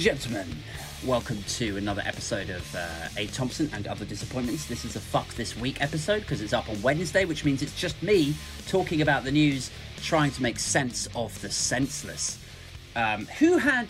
and gentlemen, welcome to another episode of uh, A. Thompson and Other Disappointments. This is a Fuck This Week episode because it's up on Wednesday, which means it's just me talking about the news, trying to make sense of the senseless. Um, who had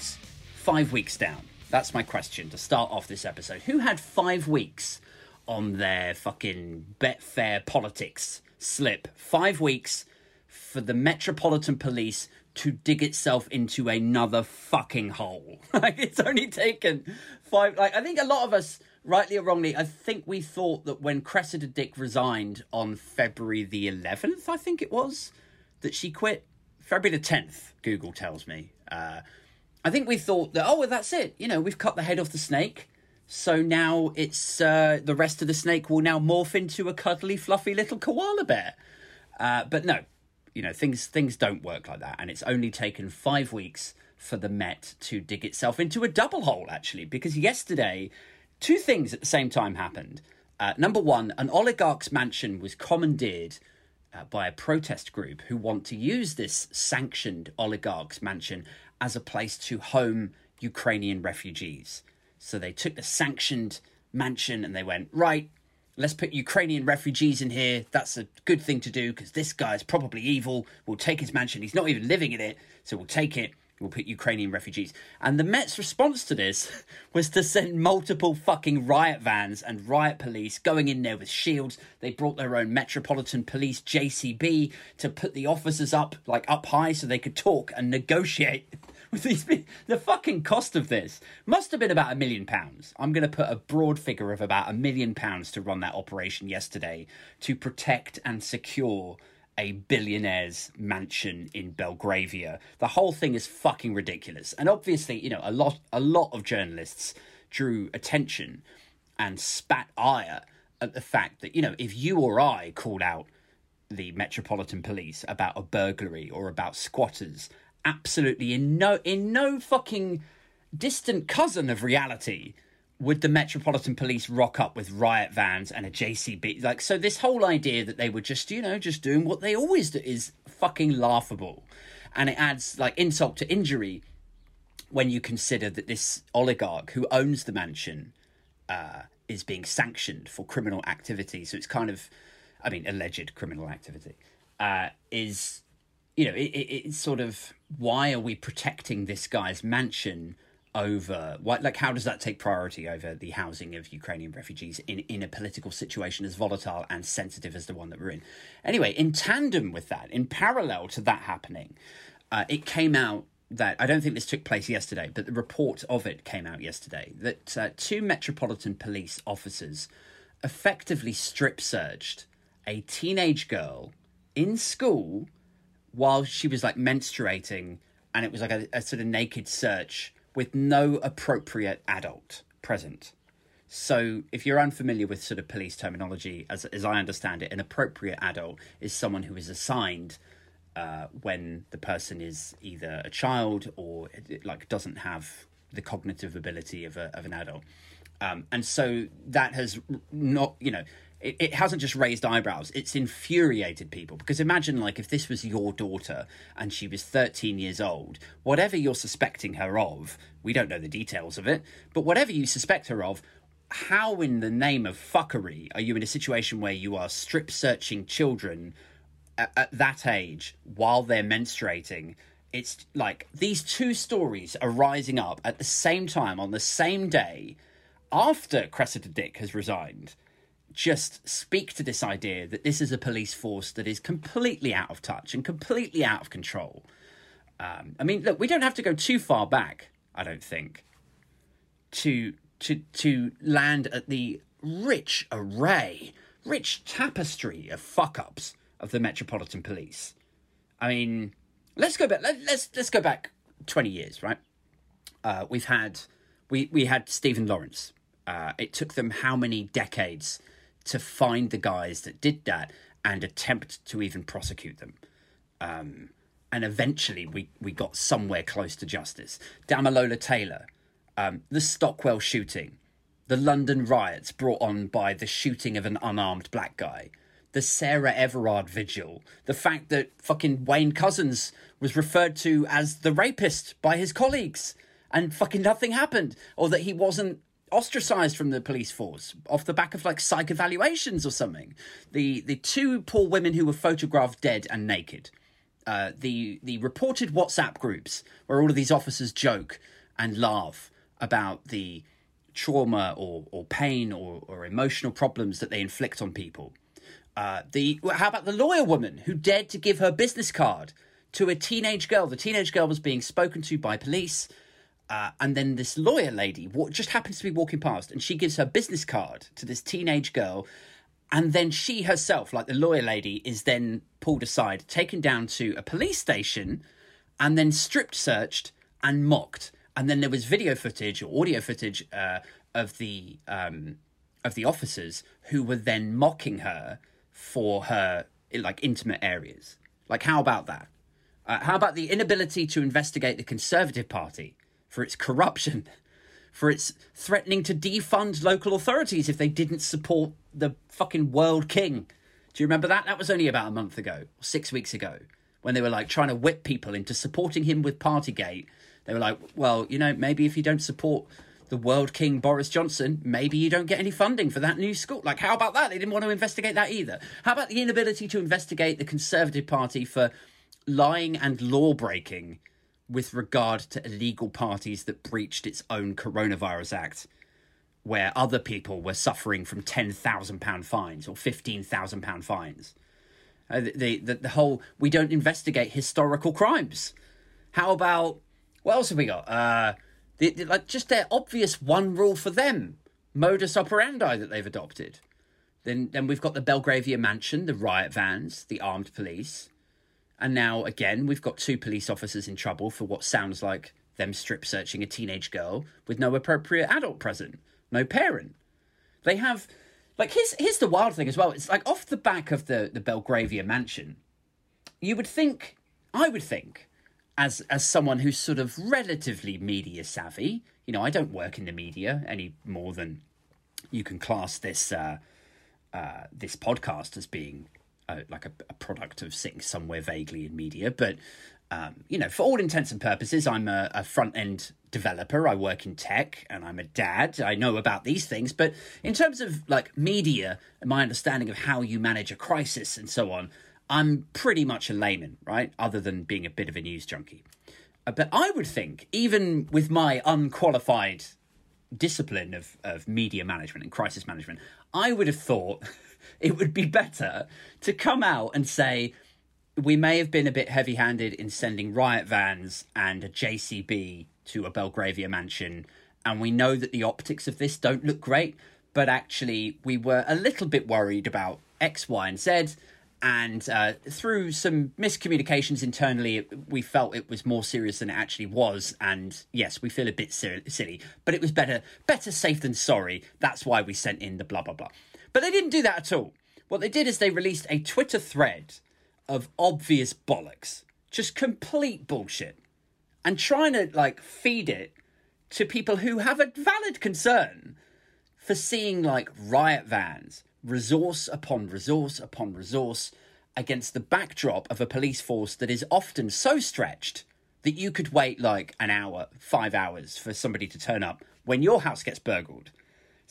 five weeks down? That's my question to start off this episode. Who had five weeks on their fucking Betfair politics slip? Five weeks for the Metropolitan Police to dig itself into another fucking hole. like it's only taken five. Like I think a lot of us, rightly or wrongly, I think we thought that when Cressida Dick resigned on February the 11th, I think it was, that she quit. February the 10th, Google tells me. Uh, I think we thought that, oh, well, that's it. You know, we've cut the head off the snake. So now it's uh, the rest of the snake will now morph into a cuddly, fluffy little koala bear. Uh, but no, you know things things don't work like that, and it's only taken five weeks for the Met to dig itself into a double hole. Actually, because yesterday, two things at the same time happened. Uh, number one, an oligarch's mansion was commandeered uh, by a protest group who want to use this sanctioned oligarch's mansion as a place to home Ukrainian refugees. So they took the sanctioned mansion and they went, right, let's put Ukrainian refugees in here. That's a good thing to do because this guy's probably evil. We'll take his mansion. He's not even living in it. So we'll take it. We'll put Ukrainian refugees. And the Met's response to this was to send multiple fucking riot vans and riot police going in there with shields. They brought their own Metropolitan Police JCB to put the officers up, like up high, so they could talk and negotiate with these. The fucking cost of this must have been about a million pounds. I'm going to put a broad figure of about a million pounds to run that operation yesterday to protect and secure a billionaire's mansion in Belgravia. The whole thing is fucking ridiculous. And obviously, you know, a lot a lot of journalists drew attention and spat ire at the fact that, you know, if you or I called out the Metropolitan Police about a burglary or about squatters, absolutely in no in no fucking distant cousin of reality would the Metropolitan Police rock up with riot vans and a JCB? Like, so this whole idea that they were just, you know, just doing what they always do is fucking laughable. And it adds like insult to injury when you consider that this oligarch who owns the mansion uh, is being sanctioned for criminal activity. So it's kind of, I mean, alleged criminal activity, uh, is, you know, it, it, it's sort of why are we protecting this guy's mansion? over what like how does that take priority over the housing of Ukrainian refugees in in a political situation as volatile and sensitive as the one that we're in anyway in tandem with that in parallel to that happening uh, it came out that I don't think this took place yesterday but the report of it came out yesterday that uh, two metropolitan police officers effectively strip searched a teenage girl in school while she was like menstruating and it was like a, a sort of naked search with no appropriate adult present. So, if you're unfamiliar with sort of police terminology, as, as I understand it, an appropriate adult is someone who is assigned uh, when the person is either a child or like doesn't have the cognitive ability of, a, of an adult. Um, and so that has not, you know, it, it hasn't just raised eyebrows, it's infuriated people. Because imagine, like, if this was your daughter and she was 13 years old, whatever you're suspecting her of, we don't know the details of it, but whatever you suspect her of, how in the name of fuckery are you in a situation where you are strip searching children at, at that age while they're menstruating? It's like these two stories are rising up at the same time on the same day after Cressida Dick has resigned just speak to this idea that this is a police force that is completely out of touch and completely out of control. Um, I mean, look, we don't have to go too far back, I don't think, to to to land at the rich array, rich tapestry of fuck ups of the Metropolitan Police. I mean, let's go back. Let, us let's, let's go back twenty years, right? Uh, we've had we we had Stephen Lawrence. Uh, it took them how many decades to find the guys that did that and attempt to even prosecute them. Um, and eventually we, we got somewhere close to justice. Damilola Taylor, um, the Stockwell shooting, the London riots brought on by the shooting of an unarmed black guy, the Sarah Everard vigil, the fact that fucking Wayne Couzens was referred to as the rapist by his colleagues, and fucking nothing happened, or that he wasn't ostracized from the police force off the back of like psych evaluations or something. The the two poor women who were photographed dead and naked. Uh, the the reported WhatsApp groups where all of these officers joke and laugh about the trauma or, or pain or, or emotional problems that they inflict on people. Uh, the how about the lawyer woman who dared to give her business card to a teenage girl? The teenage girl was being spoken to by police. Uh, and then this lawyer lady just happens to be walking past and she gives her business card to this teenage girl. And then she herself like the lawyer lady is then pulled aside taken down to a police station and then stripped searched and mocked. And then there was video footage or audio footage uh, of the um, of the officers who were then mocking her for her like intimate areas. Like how about that? Uh, how about the inability to investigate the conservative party for its corruption, for its threatening to defund local authorities if they didn't support the fucking world king. Do you remember that? That was only about a month ago, six weeks ago, when they were like trying to whip people into supporting him with Partygate. They were like, well, you know, maybe if you don't support the world king Boris Johnson, maybe you don't get any funding for that new school. Like, how about that? They didn't want to investigate that either. How about the inability to investigate the Conservative Party for lying and law breaking with regard to illegal parties that breached its own Coronavirus Act, where other people were suffering from £10,000 fines or £15,000 fines. Uh, the, the, the whole, we don't investigate historical crimes. How about, what else have we got? Uh, the, the, like just their obvious one rule for them modus operandi that they've adopted. Then, then we've got the Belgravia mansion, the riot vans, the armed police. And now, again, we've got two police officers in trouble for what sounds like them strip searching a teenage girl with no appropriate adult present, no parent. They have, like, here's, here's the wild thing as well. It's like off the back of the, the Belgravia mansion, you would think, I would think, as, as someone who's sort of relatively media savvy, you know, I don't work in the media any more than you can class this, uh, uh, this podcast as being a, like a, a, product of sitting somewhere vaguely in media. But um, you know, for all intents and purposes, I'm a, a front end developer. I work in tech, and I'm a dad. I know about these things, but in terms of like media and my understanding of how you manage a crisis and so on, I'm pretty much a layman, right? Other than being a bit of a news junkie. Uh, but I would think, even with my unqualified discipline of, of media management and crisis management, I would have thought it would be better to come out and say, we may have been a bit heavy handed in sending riot vans and a JCB to a Belgravia mansion, and we know that the optics of this don't look great, but actually, we were a little bit worried about X, Y, and Z. And uh, through some miscommunications internally, we felt it was more serious than it actually was. And yes, we feel a bit silly, but it was better, better safe than sorry. That's why we sent in the blah blah blah. But they didn't do that at all. What they did is they released a Twitter thread of obvious bollocks, just complete bullshit, and trying to like feed it to people who have a valid concern for seeing like riot vans, resource upon resource upon resource, against the backdrop of a police force that is often so stretched that you could wait like an hour, five hours for somebody to turn up when your house gets burgled.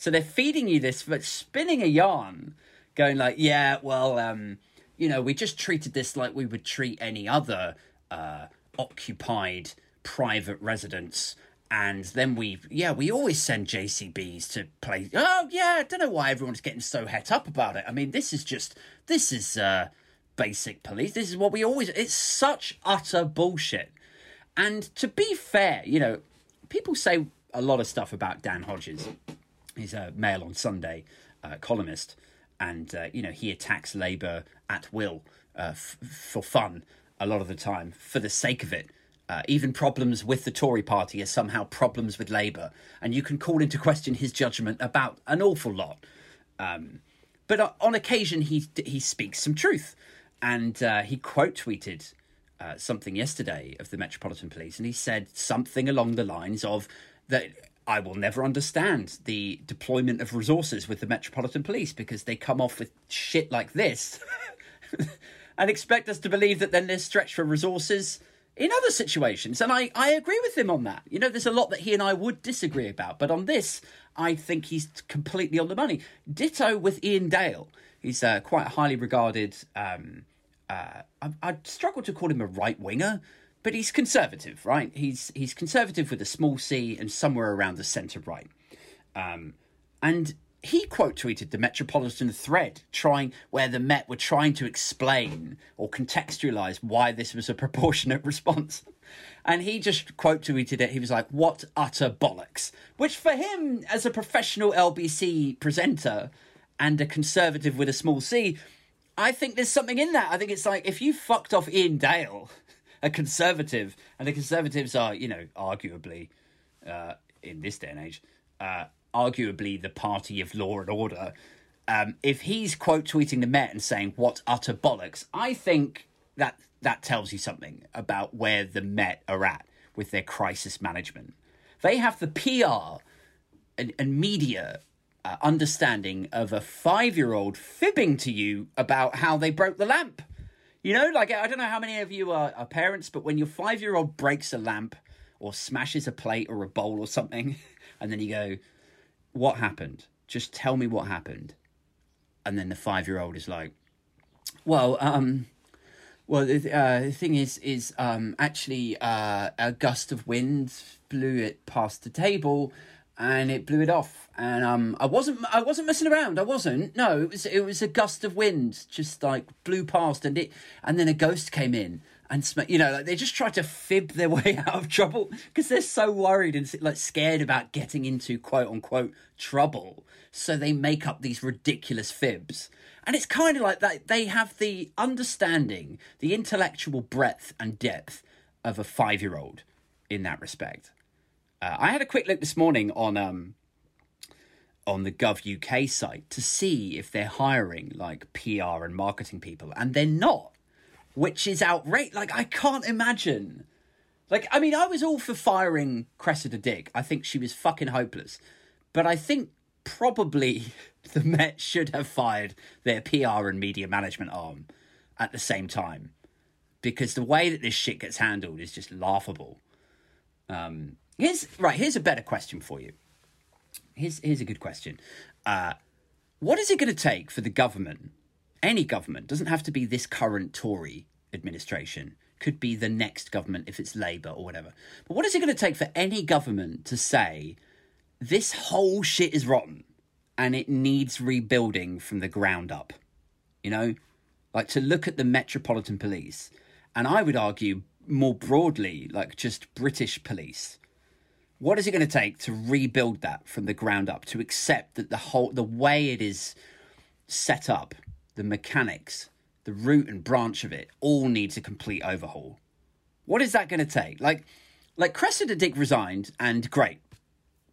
So they're feeding you this, but spinning a yarn, going like, yeah, well, um, you know, we just treated this like we would treat any other uh, occupied private residence. And then we, yeah, we always send JCBs to play. Oh, yeah, I don't know why everyone's getting so het up about it. I mean, this is just, this is uh, basic police. This is what we always, it's such utter bullshit. And to be fair, you know, people say a lot of stuff about Dan Hodges He's a Mail on Sunday uh, columnist, and uh, you know he attacks Labour at will uh, f- for fun a lot of the time for the sake of it. Uh, even problems with the Tory party are somehow problems with Labour, and you can call into question his judgment about an awful lot. Um, but on occasion, he he speaks some truth, and uh, he quote tweeted uh, something yesterday of the Metropolitan Police, and he said something along the lines of that I will never understand the deployment of resources with the Metropolitan Police because they come off with shit like this and expect us to believe that then they're stretched for resources in other situations. And I, I agree with him on that. You know, there's a lot that he and I would disagree about. But on this, I think he's completely on the money. Ditto with Iain Dale. He's uh, quite highly regarded. Um, uh, I, I'd struggle to call him a right winger, but he's conservative, right? He's he's conservative with a small c and somewhere around the centre right. Um, and he quote tweeted the Metropolitan Thread, trying where the Met were trying to explain or contextualize why this was a proportionate response. And he just quote tweeted it. He was like, "What utter bollocks!" Which for him, as a professional LBC presenter and a conservative with a small c, I think there's something in that. I think it's like if you fucked off Iain Dale, a conservative, and the conservatives are, you know, arguably uh, in this day and age. Uh, arguably the party of law and order, um, if he's quote tweeting the Met and saying what utter bollocks, I think that that tells you something about where the Met are at with their crisis management. They have the PR and, and media uh, understanding of a five year old fibbing to you about how they broke the lamp. You know, like I don't know how many of you are, are parents, but when your five year old breaks a lamp or smashes a plate or a bowl or something, and then you go, what happened? Just tell me what happened. And then the five year old is like, well, um, well, the, uh, the thing is, is um, actually uh, a gust of wind blew it past the table, and it blew it off. And um, I wasn't, I wasn't messing around. I wasn't. No, it was, it was a gust of wind, just like blew past, and it, and then a ghost came in and sm- you know like they just try to fib their way out of trouble because they're so worried and like scared about getting into quote unquote trouble so they make up these ridiculous fibs and it's kind of like that they have the understanding the intellectual breadth and depth of a five year old in that respect uh, i had a quick look this morning on um on the gov uk site to see if they're hiring like pr and marketing people and they're not which is outrageous. Like, I can't imagine. Like, I mean, I was all for firing Cressida Dick. I think she was fucking hopeless. But I think probably the Met should have fired their PR and media management arm at the same time. Because the way that this shit gets handled is just laughable. Um, here's right. Here's a better question for you. Here's here's a good question. Uh, what is it going to take for the government any government doesn't have to be this current Tory administration. Could be the next government if it's Labour or whatever. But what is it going to take for any government to say this whole shit is rotten and it needs rebuilding from the ground up? You know, like to look at the Metropolitan Police, and I would argue more broadly, like just British police. What is it going to take to rebuild that from the ground up? To accept that the whole the way it is set up the mechanics, the root and branch of it all needs a complete overhaul. What is that going to take? Like, like Cressida Dick resigned, and great,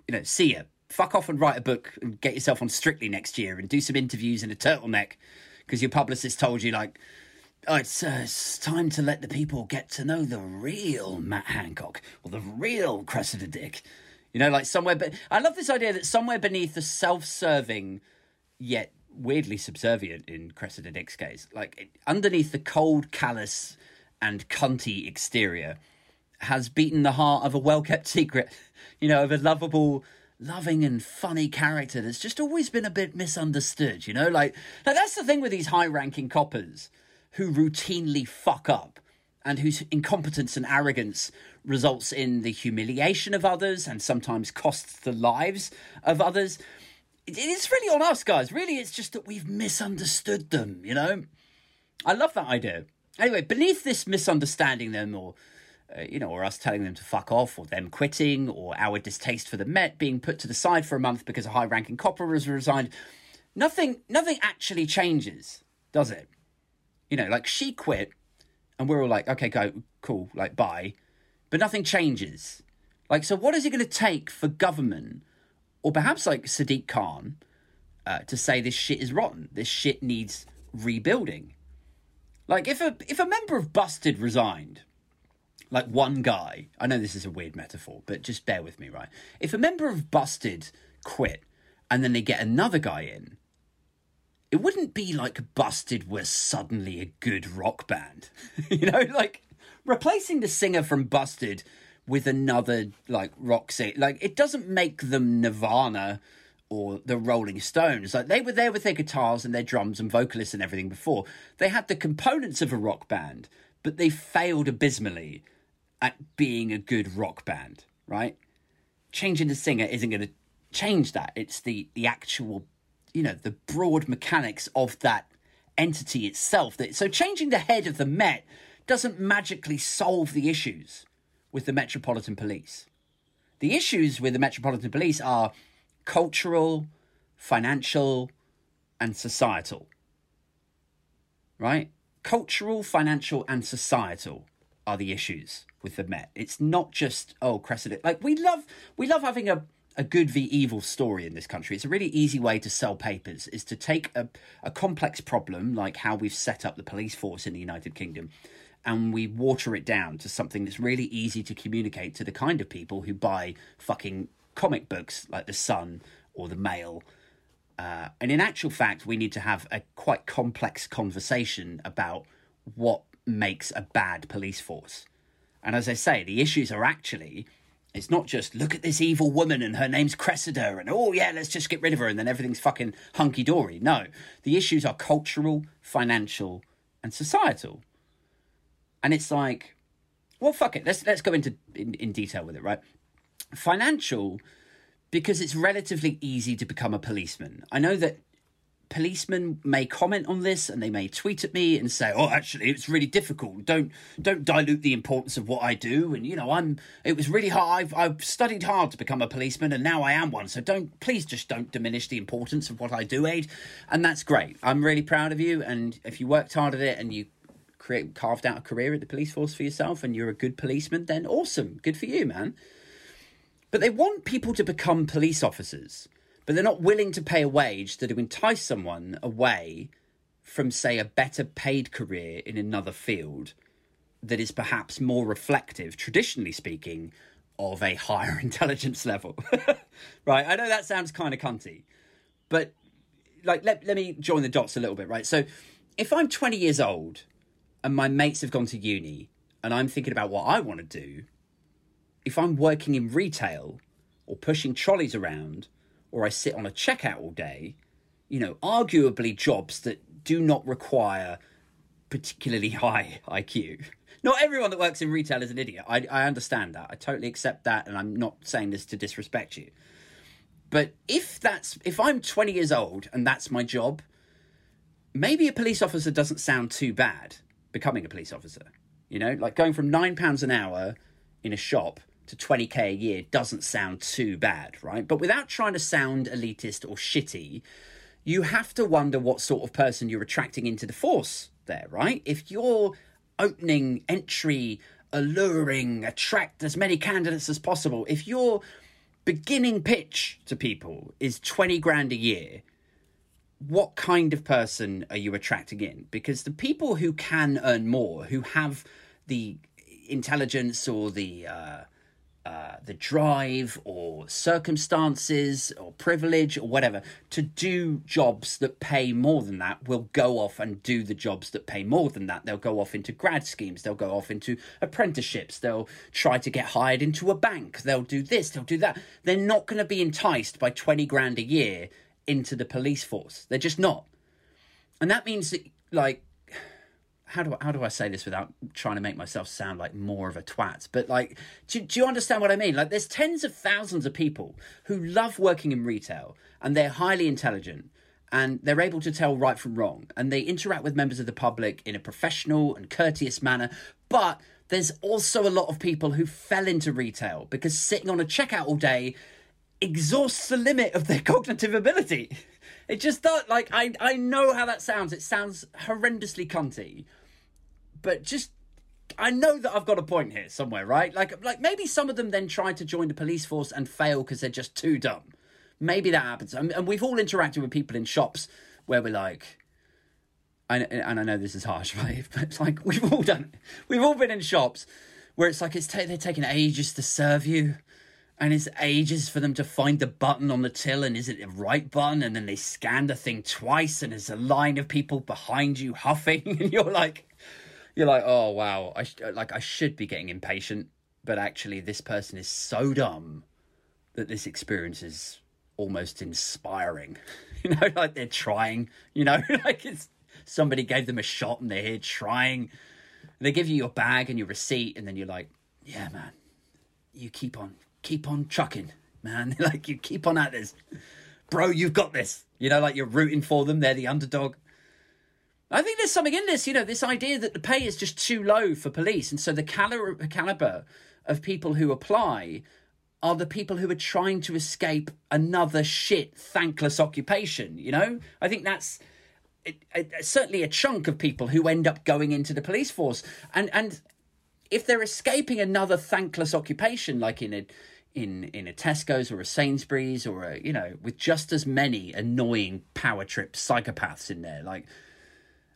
you know, see ya. Fuck off and write a book and get yourself on Strictly next year and do some interviews in a turtleneck because your publicist told you like, oh, it's, uh, it's time to let the people get to know the real Matt Hancock or the real Cressida Dick. You know, like somewhere. But I love this idea that somewhere beneath the self-serving yet weirdly subservient in Cressida Dick's case. Like underneath the cold, callous, and cunty exterior has beaten the heart of a well kept secret, you know, of a lovable, loving, and funny character that's just always been a bit misunderstood, you know? Like, like that's the thing with these high ranking coppers who routinely fuck up and whose incompetence and arrogance results in the humiliation of others and sometimes costs the lives of others it's really on us, guys. Really, it's just that we've misunderstood them, you know? I love that idea. Anyway, beneath this misunderstanding them, or, uh, you know, or us telling them to fuck off, or them quitting, or our distaste for the Met being put to the side for a month because a high ranking copper has resigned, nothing, nothing actually changes, does it? You know, like she quit, and we're all like, okay, go, cool, like, bye. But nothing changes. Like, so what is it going to take for government or perhaps like Sadiq Khan, uh, to say this shit is rotten. This shit needs rebuilding. Like if a if a member of Busted resigned, like one guy, I know this is a weird metaphor, but just bear with me, right? If a member of Busted quit and then they get another guy in, it wouldn't be like Busted were suddenly a good rock band. you know, like replacing the singer from Busted with another like rock singer, like it doesn't make them Nirvana or the Rolling Stones. Like they were there with their guitars and their drums and vocalists and everything before. They had the components of a rock band, but they failed abysmally at being a good rock band, right? Changing the singer isn't going to change that. It's the the actual, you know, the broad mechanics of that entity itself. That so changing the head of the Met doesn't magically solve the issues with the Metropolitan Police. The issues with the Metropolitan Police are cultural, financial, and societal. Right? Cultural, financial, and societal are the issues with the Met. It's not just oh Cressida. Like we love we love having a a good v evil story in this country. It's a really easy way to sell papers is to take a, a complex problem like how we've set up the police force in the United Kingdom and we water it down to something that's really easy to communicate to the kind of people who buy fucking comic books like The Sun or The Mail. Uh, and in actual fact, we need to have a quite complex conversation about what makes a bad police force. And as I say, the issues are actually it's not just look at this evil woman and her name's Cressida and oh yeah, let's just get rid of her and then everything's fucking hunky dory. No, the issues are cultural, financial, and societal. And it's like, well, fuck it. Let's let's go into in, in detail with it, right? Financial, because it's relatively easy to become a policeman. I know that policemen may comment on this and they may tweet at me and say oh actually it's really difficult. Don't don't dilute the importance of what i do. And you know i'm it was really hard. I've, I've studied hard to become a policeman and now i am one. So don't please just don't diminish the importance of what i do aid. And that's great. I'm really proud of you. And if you worked hard at it and you create carved out a career at the police force for yourself and you're a good policeman, then awesome, good for you, man. But they want people to become police officers, but they're not willing to pay a wage to entice someone away from, say, a better paid career in another field that is perhaps more reflective, traditionally speaking, of a higher intelligence level. right? I know that sounds kind of cunty, but like let, let me join the dots a little bit, right? So if I'm 20 years old and my mates have gone to uni and I'm thinking about what I want to do, if I'm working in retail or pushing trolleys around or I sit on a checkout all day, you know, arguably jobs that do not require particularly high IQ. Not everyone that works in retail is an idiot. I, I understand that. I totally accept that, and I'm not saying this to disrespect you. But if that's if I'm 20 years old and that's my job, maybe a police officer doesn't sound too bad becoming a police officer. You know, like going from nine pounds an hour in a shop to 20k a year doesn't sound too bad, right? But without trying to sound elitist or shitty, you have to wonder what sort of person you're attracting into the force there, right? If you're opening entry, alluring, attract as many candidates as possible, if your beginning pitch to people is 20 grand a year, what kind of person are you attracting in? Because the people who can earn more, who have the intelligence or the uh, uh, the drive or circumstances or privilege or whatever to do jobs that pay more than that will go off and do the jobs that pay more than that. They'll go off into grad schemes, they'll go off into apprenticeships, they'll try to get hired into a bank, they'll do this, they'll do that. They're not going to be enticed by 20 grand a year into the police force. They're just not. And that means that, like, how do I, how do I say this without trying to make myself sound like more of a twat? But like, do, do you understand what I mean? Like, there's tens of thousands of people who love working in retail and they're highly intelligent and they're able to tell right from wrong and they interact with members of the public in a professional and courteous manner. But there's also a lot of people who fell into retail because sitting on a checkout all day exhausts the limit of their cognitive ability. It just does. Like I, I know how that sounds. It sounds horrendously cunty, but just I know that I've got a point here somewhere, right? Like, like maybe some of them then try to join the police force and fail because they're just too dumb. Maybe that happens, and, and we've all interacted with people in shops where we're like, I, and I know this is harsh, right? But it's like we've all done. We've all been in shops where it's like it's ta- they're taking ages to serve you and it's ages for them to find the button on the till and is it the right button and then they scan the thing twice and there's a line of people behind you huffing and you're like you're like, oh wow, I sh- like I should be getting impatient, but actually this person is so dumb that this experience is almost inspiring. You know, like they're trying. You know, like it's somebody gave them a shot and they're here trying. They give you your bag and your receipt, and then you're like, yeah, man, you keep on, keep on chucking, man. like you keep on at this, bro. You've got this. You know, like you're rooting for them. They're the underdog. I think there's something in this, you know, this idea that the pay is just too low for police. And so the caliber, caliber of people who apply are the people who are trying to escape another shit, thankless occupation. You know, I think that's it, it, certainly a chunk of people who end up going into the police force, and and if they're escaping another thankless occupation, like in a in in a Tesco's or a Sainsbury's or a you know with just as many annoying power trip psychopaths in there, like.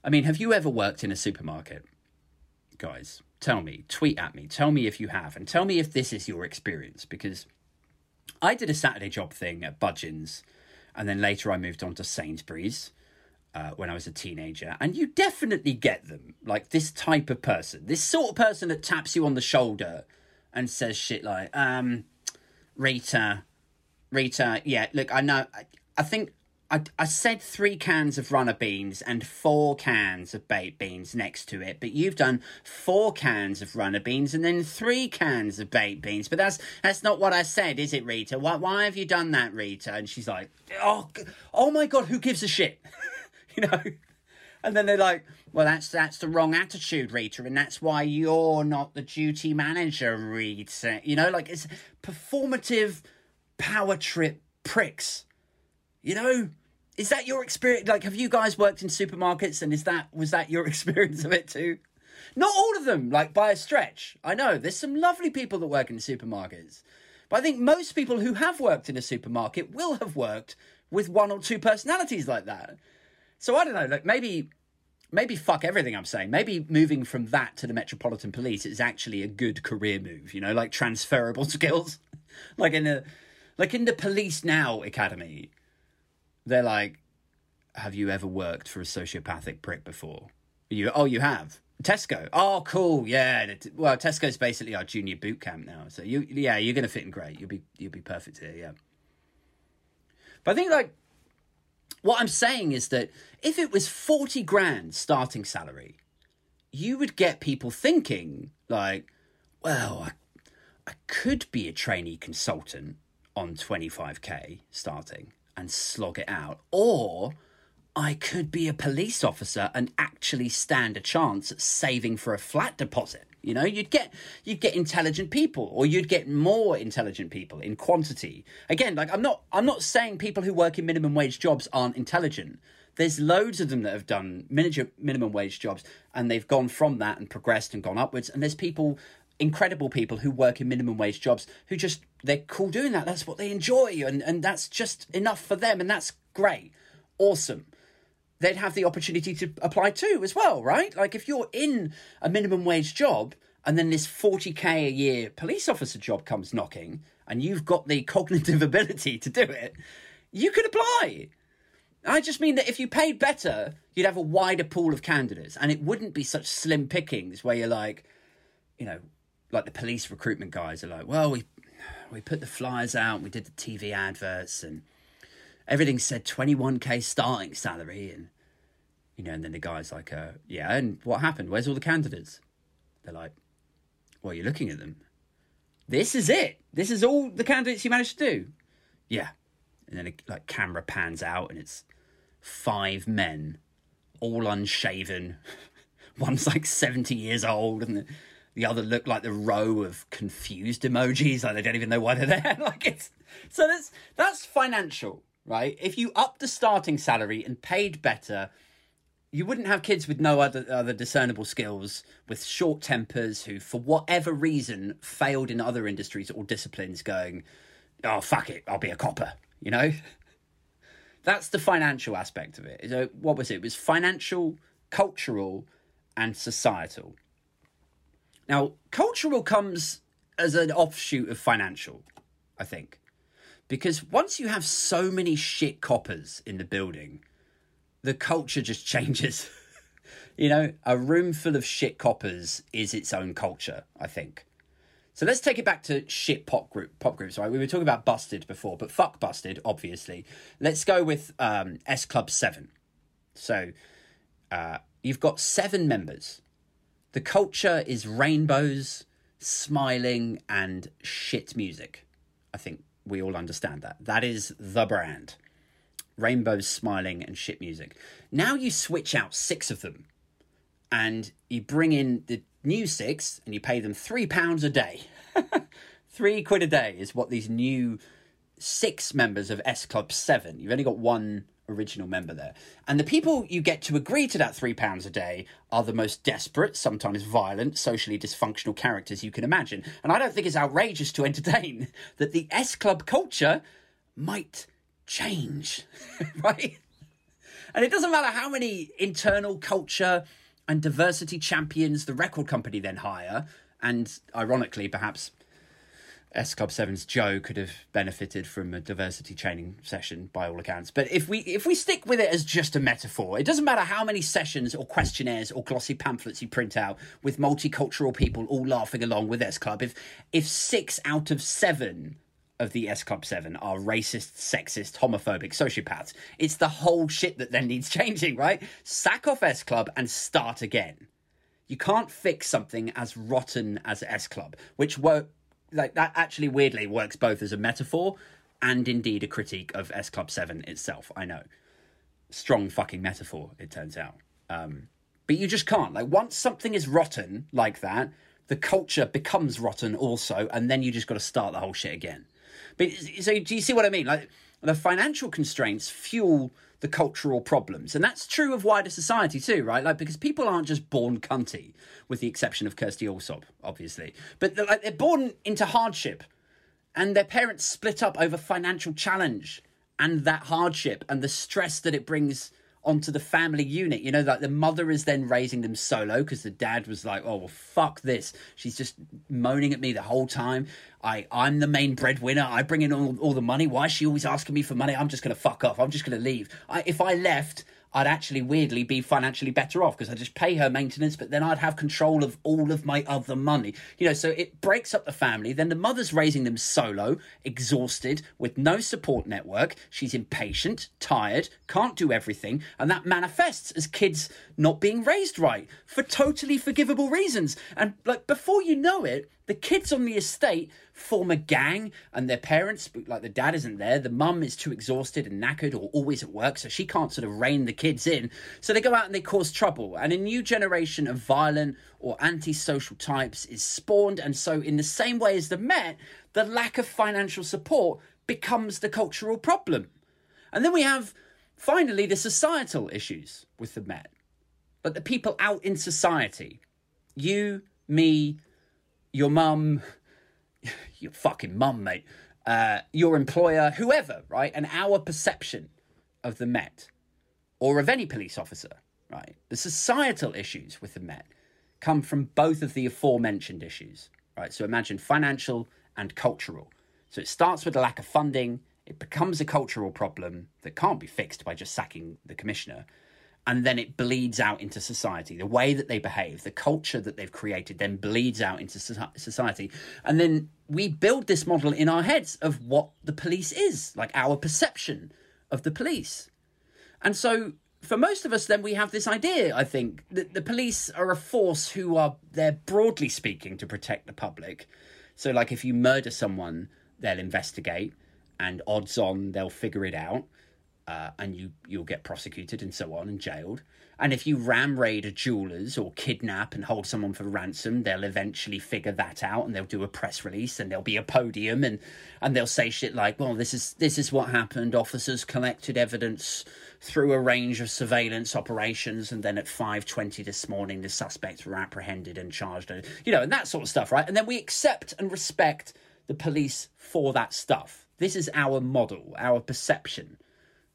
I mean, have you ever worked in a supermarket, guys? Tell me, tweet at me, tell me if you have, and tell me if this is your experience. Because I did a Saturday job thing at Budgens, and then later I moved on to Sainsbury's uh, when I was a teenager, and you definitely get them. Like this type of person, this sort of person that taps you on the shoulder and says shit like, um, Rita, Rita, yeah, look, I know, I, I think I, I said three cans of runner beans and four cans of baked beans next to it, but you've done four cans of runner beans and then three cans of baked beans. But that's that's not what I said, is it, Rita? Why, why have you done that, Rita? And she's like, oh, oh my god, who gives a shit? you know. And then they're like, "Well, that's that's the wrong attitude, Rita, and that's why you're not the duty manager, Rita." You know, like it's performative power trip pricks. You know, is that your experience? Like, have you guys worked in supermarkets, and is that was that your experience of it too? Not all of them, like by a stretch. I know there's some lovely people that work in supermarkets, but I think most people who have worked in a supermarket will have worked with one or two personalities like that. So I don't know. Like maybe, maybe fuck everything I'm saying. Maybe moving from that to the Metropolitan Police is actually a good career move. You know, like transferable skills, like in the, like in the Police Now Academy they're like, "Have you ever worked for a sociopathic prick before?" You, oh, you have. Tesco. Oh, cool. Yeah. Well, Tesco's basically our junior boot camp now. So you, yeah, you're gonna fit in great. You'll be, you'll be perfect here. Yeah. But I think like what I'm saying is that if it was forty grand starting salary, you would get people thinking like, well, I, I could be a trainee consultant on 25k starting and slog it out. Or I could be a police officer and actually stand a chance at saving for a flat deposit. You know, you'd get you'd get intelligent people, or you'd get more intelligent people in quantity. Again, like I'm not I'm not saying people who work in minimum wage jobs aren't intelligent. There's loads of them that have done minimum wage jobs and they've gone from that and progressed and gone upwards. And there's people incredible people who work in minimum wage jobs who just they're cool doing that that's what they enjoy and and that's just enough for them and that's great awesome they'd have the opportunity to apply too as well right? Like if you're in a minimum wage job and then this 40k a year police officer job comes knocking and you've got the cognitive ability to do it you could apply. I just mean that if you paid better, you'd have a wider pool of candidates and it wouldn't be such slim pickings where you're like, you know, like the police recruitment guys are like, well, we we put the flyers out, we did the TV adverts, and everything said 21k starting salary, and you know, and then the guy's like, uh, yeah, and what happened? Where's all the candidates? They're like, well, you're looking at them. This is it. This is all the candidates you managed to do. Yeah, and then a like camera pans out, and it's five men, all unshaven. One's like 70 years old, and the, the other look like the row of confused emojis, like they don't even know why they're there. like it's so that's that's financial, right? If you up the starting salary and paid better, you wouldn't have kids with no other other discernible skills, with short tempers, who for whatever reason failed in other industries or disciplines, going, oh fuck it, I'll be a copper, you know. That's the financial aspect of it. So what was it? It was financial, cultural, and societal. Now, cultural comes as an offshoot of financial, I think. Because once you have so many shit coppers in the building, the culture just changes. you know, a room full of shit coppers is its own culture, I think. So let's take it back to shit pop group pop groups, right? We were talking about Busted before, but fuck Busted, obviously. Let's go with um, S Club Seven. So uh, you've got seven members. The culture is rainbows, smiling, and shit music. I think we all understand that. That is the brand. Rainbows, smiling, and shit music. Now you switch out six of them and you bring in the new six and you pay them three pounds a day. three quid a day is what these new six members of S Club 7, you've only got one original member there. And the people you get to agree to that three pounds a day are the most desperate, sometimes violent, socially dysfunctional characters you can imagine. And I don't think it's outrageous to entertain that the S Club culture might change, right? And it doesn't matter how many internal culture and diversity champions the record company then hire, and ironically, perhaps S Club 7's Joe could have benefited from a diversity training session by all accounts. But if we if we stick with it as just a metaphor, it doesn't matter how many sessions or questionnaires or glossy pamphlets you print out with multicultural people all laughing along with S Club. If if six out of seven of the S Club 7 are racist, sexist, homophobic sociopaths, it's the whole shit that then needs changing, right? Sack off S Club and start again. You can't fix something as rotten as S Club, which won't like that actually weirdly works both as a metaphor and indeed a critique of S Club 7 itself. I know. Strong fucking metaphor, it turns out. Um, but you just can't. Like, once something is rotten like that, the culture becomes rotten also, and then you just got to start the whole shit again. But so, do you see what I mean? Like, the financial constraints fuel the cultural problems. And that's true of wider society too, right? Like, because people aren't just born cunty, with the exception of Kirsty Allsopp, obviously. But they're, like, they're born into hardship, and their parents split up over financial challenge and that hardship and the stress that it brings onto the family unit. You know, like the mother is then raising them solo because the dad was like, "Oh well, fuck this." She's just moaning at me the whole time. I I'm the main breadwinner. I bring in all, all the money. Why is she always asking me for money? I'm just gonna fuck off. I'm just gonna leave. I, if I left, I'd actually weirdly be financially better off because I just pay her maintenance, but then I'd have control of all of my other money. You know, so it breaks up the family. Then the mother's raising them solo, exhausted, with no support network. She's impatient, tired, can't do everything, and that manifests as kids not being raised right for totally forgivable reasons. And like before you know it, the kids on the estate form a gang, and their parents, like the dad isn't there, the mum is too exhausted and knackered or always at work, so she can't sort of rein the kids in. So they go out and they cause trouble. And a new generation of violent or antisocial types is spawned. And so, in the same way as the Met, the lack of financial support becomes the cultural problem. And then we have finally the societal issues with the Met. But the people out in society, you, me, your mum, your fucking mum, mate, uh, your employer, whoever, right? And our perception of the Met or of any police officer, right? The societal issues with the Met come from both of the aforementioned issues, right? So imagine financial and cultural. So it starts with a lack of funding, it becomes a cultural problem that can't be fixed by just sacking the commissioner and then it bleeds out into society. The way that they behave, the culture that they've created, then bleeds out into society. And then we build this model in our heads of what the police is, like our perception of the police. And so for most of us, then we have this idea, I think, that the police are a force who are there broadly speaking to protect the public. So, like, if you murder someone, they'll investigate, and odds on they'll figure it out uh, and you you'll get prosecuted and so on and jailed. And if you ram raid a jewelers or kidnap and hold someone for ransom, they'll eventually figure that out and they'll do a press release and there'll be a podium and and they'll say shit like, "Well, this is this is what happened. Officers collected evidence through a range of surveillance operations, and then at five twenty this morning, the suspects were apprehended and charged." You know, and that sort of stuff, right? And then we accept and respect the police for that stuff. This is our model, our perception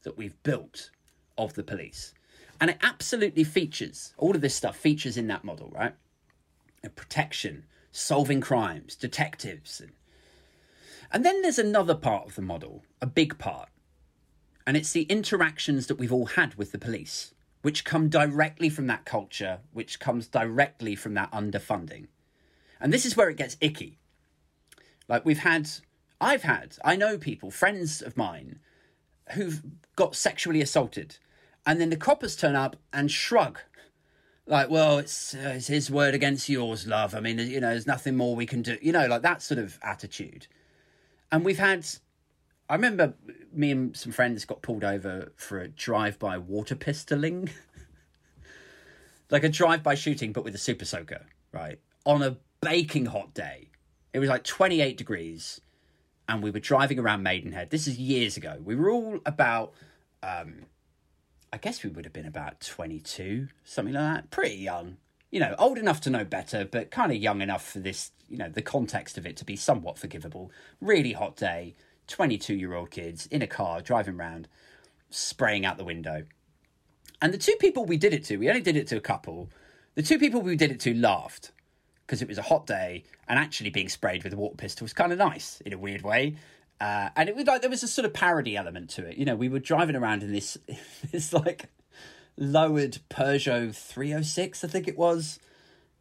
that we've built of the police. And it absolutely features, all of this stuff features in that model, right? A protection, solving crimes, detectives. And, and then there's another part of the model, a big part. And it's the interactions that we've all had with the police, which come directly from that culture, which comes directly from that underfunding. And this is where it gets icky. Like we've had, I've had, I know people, friends of mine, who've got sexually assaulted, and then the coppers turn up and shrug. Like, well, it's, uh, it's his word against yours, love. I mean, you know, there's nothing more we can do. You know, like that sort of attitude. And we've had, I remember me and some friends got pulled over for a drive-by water pistoling. like a drive-by shooting, but with a super soaker, right? On a baking hot day. It was like 28 degrees and we were driving around Maidenhead. This is years ago. We were all about, um, I guess we would have been about 22, something like that. Pretty young. You know, old enough to know better, but kind of young enough for this, you know, the context of it to be somewhat forgivable. Really hot day, 22 year old kids in a car driving around, spraying out the window. And the two people we did it to, we only did it to a couple. The two people we did it to laughed because it was a hot day and actually being sprayed with a water pistol was kind of nice in a weird way. Uh, and it was like there was a sort of parody element to it. You know, we were driving around in this this like lowered Peugeot 306, I think it was,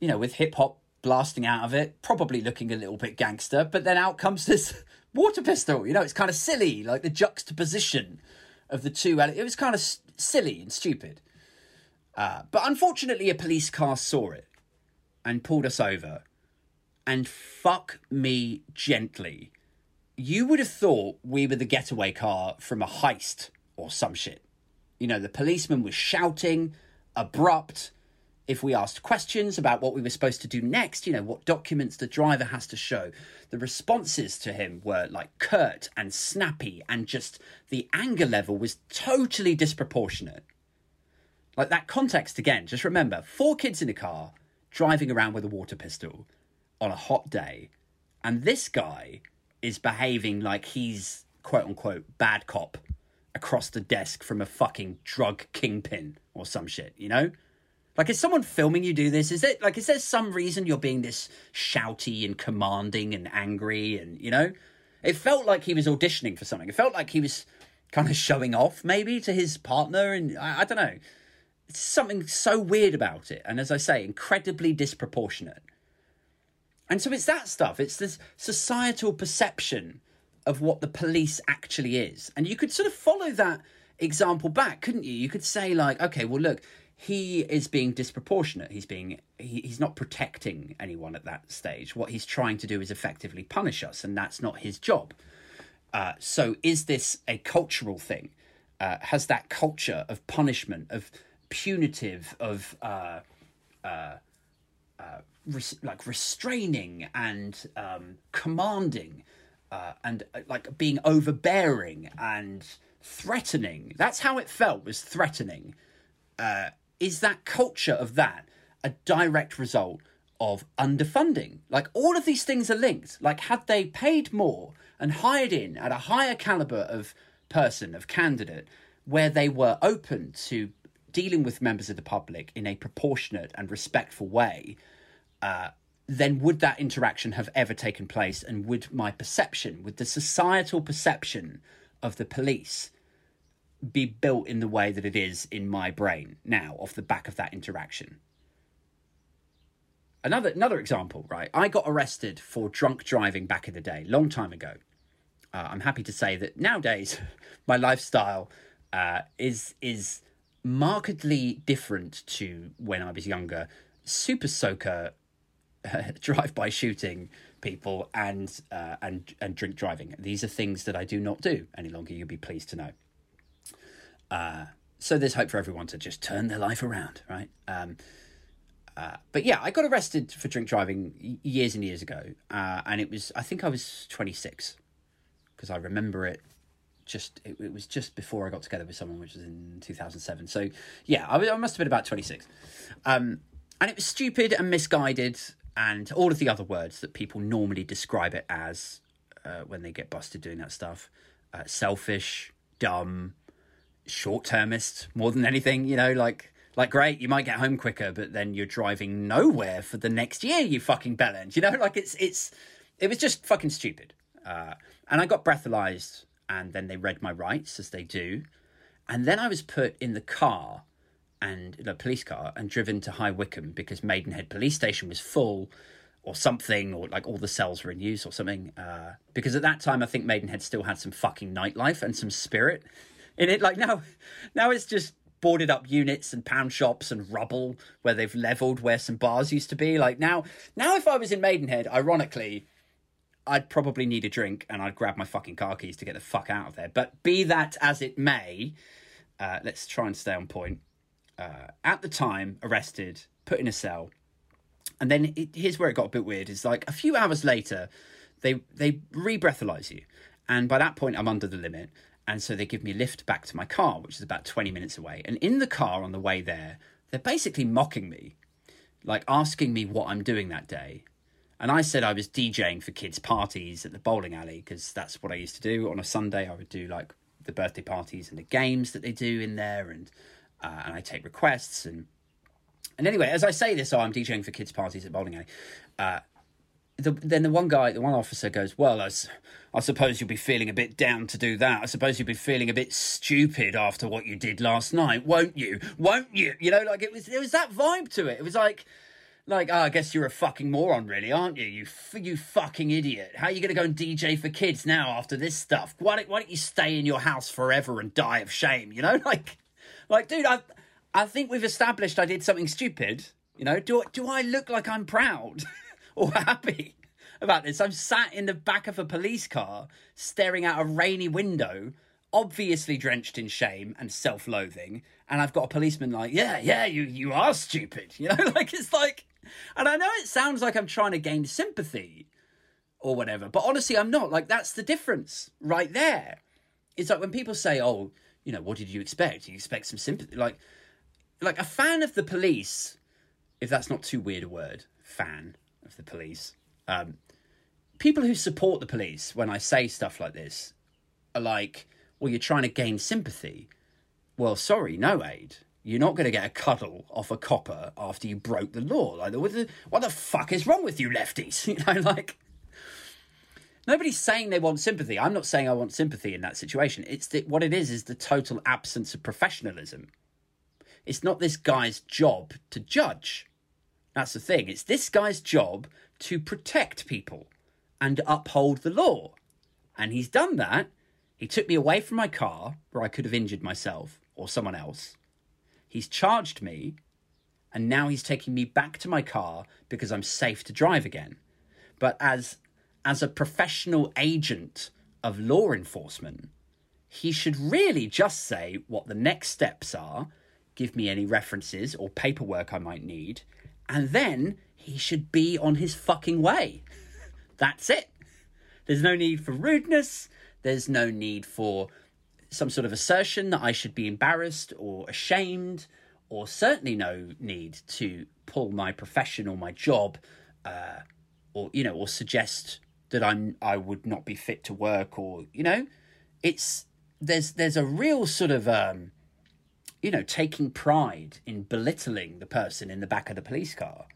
you know, with hip hop blasting out of it, probably looking a little bit gangster. But then out comes this water pistol. You know, it's kind of silly, like the juxtaposition of the two. It was kind of silly and stupid. Uh, but unfortunately, a police car saw it and pulled us over. And fuck me gently. You would have thought we were the getaway car from a heist or some shit. You know, the policeman was shouting, abrupt. If we asked questions about what we were supposed to do next, you know, what documents the driver has to show, the responses to him were like curt and snappy, and just the anger level was totally disproportionate. Like that context again, just remember four kids in a car, driving around with a water pistol on a hot day, and this guy is behaving like he's quote unquote bad cop across the desk from a fucking drug kingpin or some shit, you know? Like, is someone filming you do this? Is it like, is there some reason you're being this shouty and commanding and angry and, you know? It felt like he was auditioning for something. It felt like he was kind of showing off maybe to his partner and I, I don't know something so weird about it. And as I say, incredibly disproportionate. And so it's that stuff. It's this societal perception of what the police actually is. And you could sort of follow that example back, couldn't you? You could say, like, okay, well, look, he is being disproportionate. He's being he, he's not protecting anyone at that stage. What he's trying to do is effectively punish us, and that's not his job. Uh, so, is this a cultural thing? Uh, has that culture of punishment of punitive, of uh, uh, uh, res- like restraining and um, commanding, uh, and uh, like being overbearing and threatening. That's how it felt. Was threatening. Uh, is that culture of that a direct result of underfunding? Like all of these things are linked. Like had they paid more and hired in at a higher caliber of person of candidate where they were open to dealing with members of the public in a proportionate and respectful way, uh, then would that interaction have ever taken place? And would my perception, would the societal perception of the police be built in the way that it is in my brain now off the back of that interaction? Another another example, right? I got arrested for drunk driving back in the day, long time ago. Uh, I'm happy to say that nowadays my lifestyle uh, is is markedly different to when I was younger. Super Soaker, uh, drive-by shooting people, and uh, and and drink driving. These are things that I do not do any longer. You'll be pleased to know. Uh, so there's hope for everyone to just turn their life around, right? Um, uh, but yeah, I got arrested for drink driving years and years ago, uh, and it was I think I was 26 because I remember it just it, it, was just before I got together with someone, which was in 2007. So yeah, I, I must have been about 26. Um, and it was stupid and misguided and all of the other words that people normally describe it as uh, when they get busted doing that stuff. Uh, selfish, dumb, short termist, more than anything, you know, like like great, you might get home quicker, but then you're driving nowhere for the next year, you fucking bellend. You know, like it's it's it was just fucking stupid. Uh, and I got breathalyzed and then they read my rights as they do. And then I was put in the car and the police car and driven to High Wycombe because Maidenhead police station was full or something, or like all the cells were in use or something. Uh, because at that time, I think Maidenhead still had some fucking nightlife and some spirit in it. Like now, now it's just boarded up units and pound shops and rubble where they've leveled where some bars used to be. Like now, now if I was in Maidenhead, ironically, I'd probably need a drink and I'd grab my fucking car keys to get the fuck out of there. But be that as it may, uh, let's try and stay on point. Uh, at the time, arrested, put in a cell, and then it, here's where it got a bit weird. Is like a few hours later, they they re-breathalyze you, and by that point, I'm under the limit, and so they give me a lift back to my car, which is about 20 minutes away. And in the car on the way there, they're basically mocking me, like asking me what I'm doing that day. And I said I was DJing for kids' parties at the bowling alley because that's what I used to do on a Sunday. I would do like the birthday parties and the games that they do in there, and uh, and I take requests and and anyway, as I say this, oh, I'm DJing for kids' parties at bowling alley. Uh, the, then the one guy, the one officer goes, "Well, I, I suppose you'll be feeling a bit down to do that. I suppose you'll be feeling a bit stupid after what you did last night, won't you? Won't you? You know, like it was, it was that vibe to it. It was like." Like, oh, I guess you're a fucking moron, really, aren't you? You, f- you fucking idiot. How are you going to go and DJ for kids now after this stuff? Why don't, why don't you stay in your house forever and die of shame? You know, like, like, dude, I, I think we've established I did something stupid. You know, do do I look like I'm proud or happy about this? I'm sat in the back of a police car, staring out a rainy window, obviously drenched in shame and self-loathing, and I've got a policeman like, yeah, yeah, you you are stupid. You know, like it's like, and I know it sounds like I'm trying to gain sympathy or whatever, but honestly, I'm not. Like that's the difference right there. It's like when people say, oh you know, what did you expect? You expect some sympathy, like, like a fan of the police. If that's not too weird a word, fan of the police. Um, people who support the police, when I say stuff like this, are like, well, you're trying to gain sympathy. Well, sorry, no aid. You're not going to get a cuddle off a copper after you broke the law. Like, what the, what the fuck is wrong with you, lefties? You know, like, nobody's saying they want sympathy. I'm not saying I want sympathy in that situation. It's what it is is the total absence of professionalism. It's not this guy's job to judge. That's the thing. It's this guy's job to protect people and uphold the law. And he's done that. He took me away from my car where I could have injured myself or someone else. He's charged me and now he's taking me back to my car because I'm safe to drive again. But as as a professional agent of law enforcement, he should really just say what the next steps are, give me any references or paperwork I might need, and then he should be on his fucking way. That's it. There's no need for rudeness. There's no need for some sort of assertion that I should be embarrassed or ashamed, or certainly no need to pull my profession or my job, uh, or you know, or suggest that I'm I would not be fit to work or you know it's there's there's a real sort of um, you know taking pride in belittling the person in the back of the police car.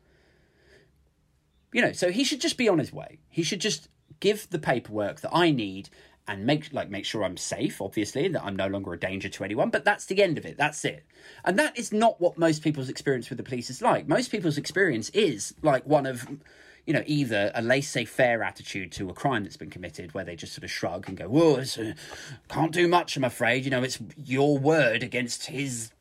You know so he should just be on his way. He should just give the paperwork that I need and make like make sure I'm safe obviously and that I'm no longer a danger to anyone but that's the end of it that's it and that is not what most people's experience with the police is like most people's experience is like one of you know, either a laissez-faire attitude to a crime that's been committed, where they just sort of shrug and go, "Whoa, uh, can't do much, I'm afraid." You know, it's your word against his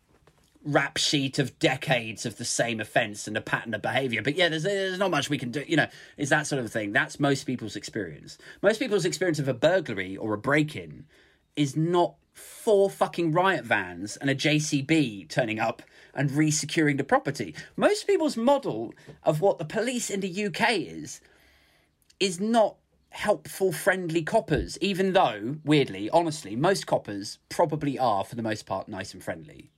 rap sheet of decades of the same offence and a pattern of behaviour. But yeah, there's there's not much we can do. You know, is that sort of thing. That's most people's experience. Most people's experience of a burglary or a break-in is not four fucking riot vans and a JCB turning up and resecuring the property. Most people's model of what the police in the UK is is not helpful, friendly coppers, even though, weirdly, honestly, most coppers probably are, for the most part, nice and friendly.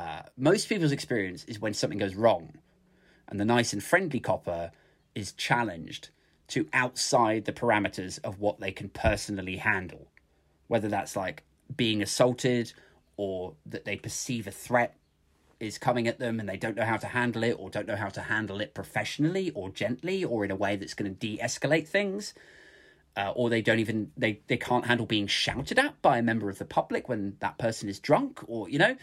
Uh, most people's experience is when something goes wrong, and the nice and friendly copper is challenged to outside the parameters of what they can personally handle. Whether that's like being assaulted or that they perceive a threat is coming at them and they don't know how to handle it or don't know how to handle it professionally or gently or in a way that's going to de-escalate things uh, or they don't even they they can't handle being shouted at by a member of the public when that person is drunk or you know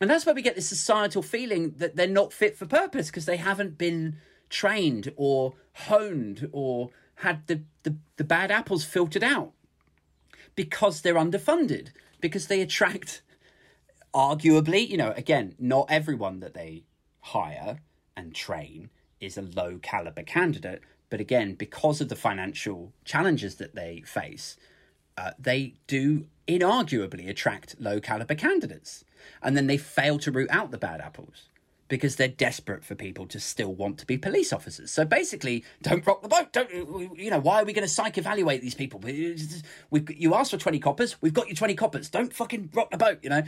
And that's where we get this societal feeling that they're not fit for purpose because they haven't been trained or honed or had the, the, the bad apples filtered out because they're underfunded, because they attract, arguably, you know, again, not everyone that they hire and train is a low caliber candidate. But again, because of the financial challenges that they face, uh, they do inarguably attract low caliber candidates. And then they fail to root out the bad apples because they're desperate for people to still want to be police officers. So basically, don't rock the boat. Don't you know? Why are we going to psych evaluate these people? We, you asked for twenty coppers. We've got you twenty coppers. Don't fucking rock the boat. You know.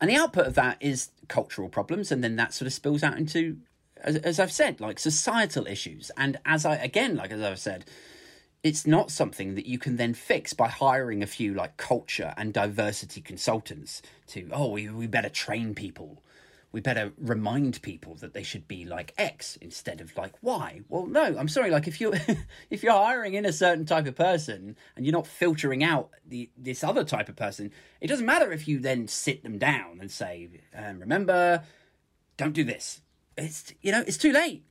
And the output of that is cultural problems, and then that sort of spills out into, as, as I've said, like societal issues. And as I again, like as I've said, it's not something that you can then fix by hiring a few like culture and diversity consultants to oh we, we better train people we better remind people that they should be like X instead of like Y. Well, no, I'm sorry. Like if you if you're hiring in a certain type of person and you're not filtering out the this other type of person, it doesn't matter if you then sit them down and say, um, "Remember, don't do this." It's you know it's too late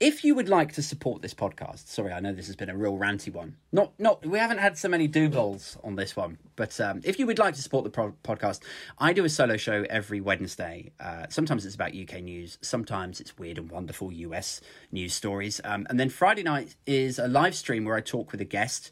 if you would like to support this podcast, sorry, I know this has been a real ranty one. Not, not, we haven't had so many doodles on this one, but um, if you would like to support the pro- podcast, I do a solo show every Wednesday. Uh, sometimes it's about UK news, sometimes it's weird and wonderful US news stories, um, and then Friday night is a live stream where I talk with a guest.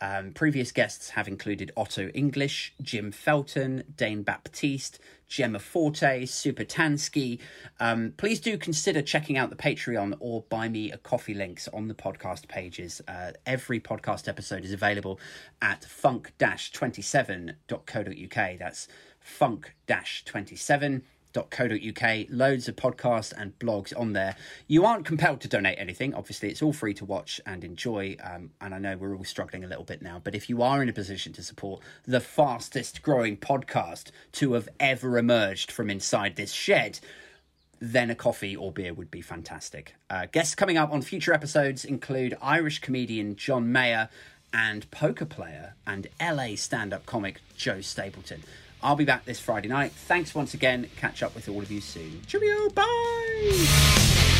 Um, previous guests have included Otto English, Jim Felton, Dane Baptiste, Gemma Forte, Super Tansky. Um, please do consider checking out the Patreon or buy me a coffee links on the podcast pages. Uh, every podcast episode is available at funk-27.co.uk. That's funk-27 co.uk loads of podcasts and blogs on there you aren't compelled to donate anything obviously it's all free to watch and enjoy um, and i know we're all struggling a little bit now but if you are in a position to support the fastest growing podcast to have ever emerged from inside this shed then a coffee or beer would be fantastic. Uh, guests coming up on future episodes include Irish comedian John Mayer and poker player and LA stand up comic Joe Stapleton. I'll be back this Friday night. Thanks once again. Catch up with all of you soon. Cheerio. Bye.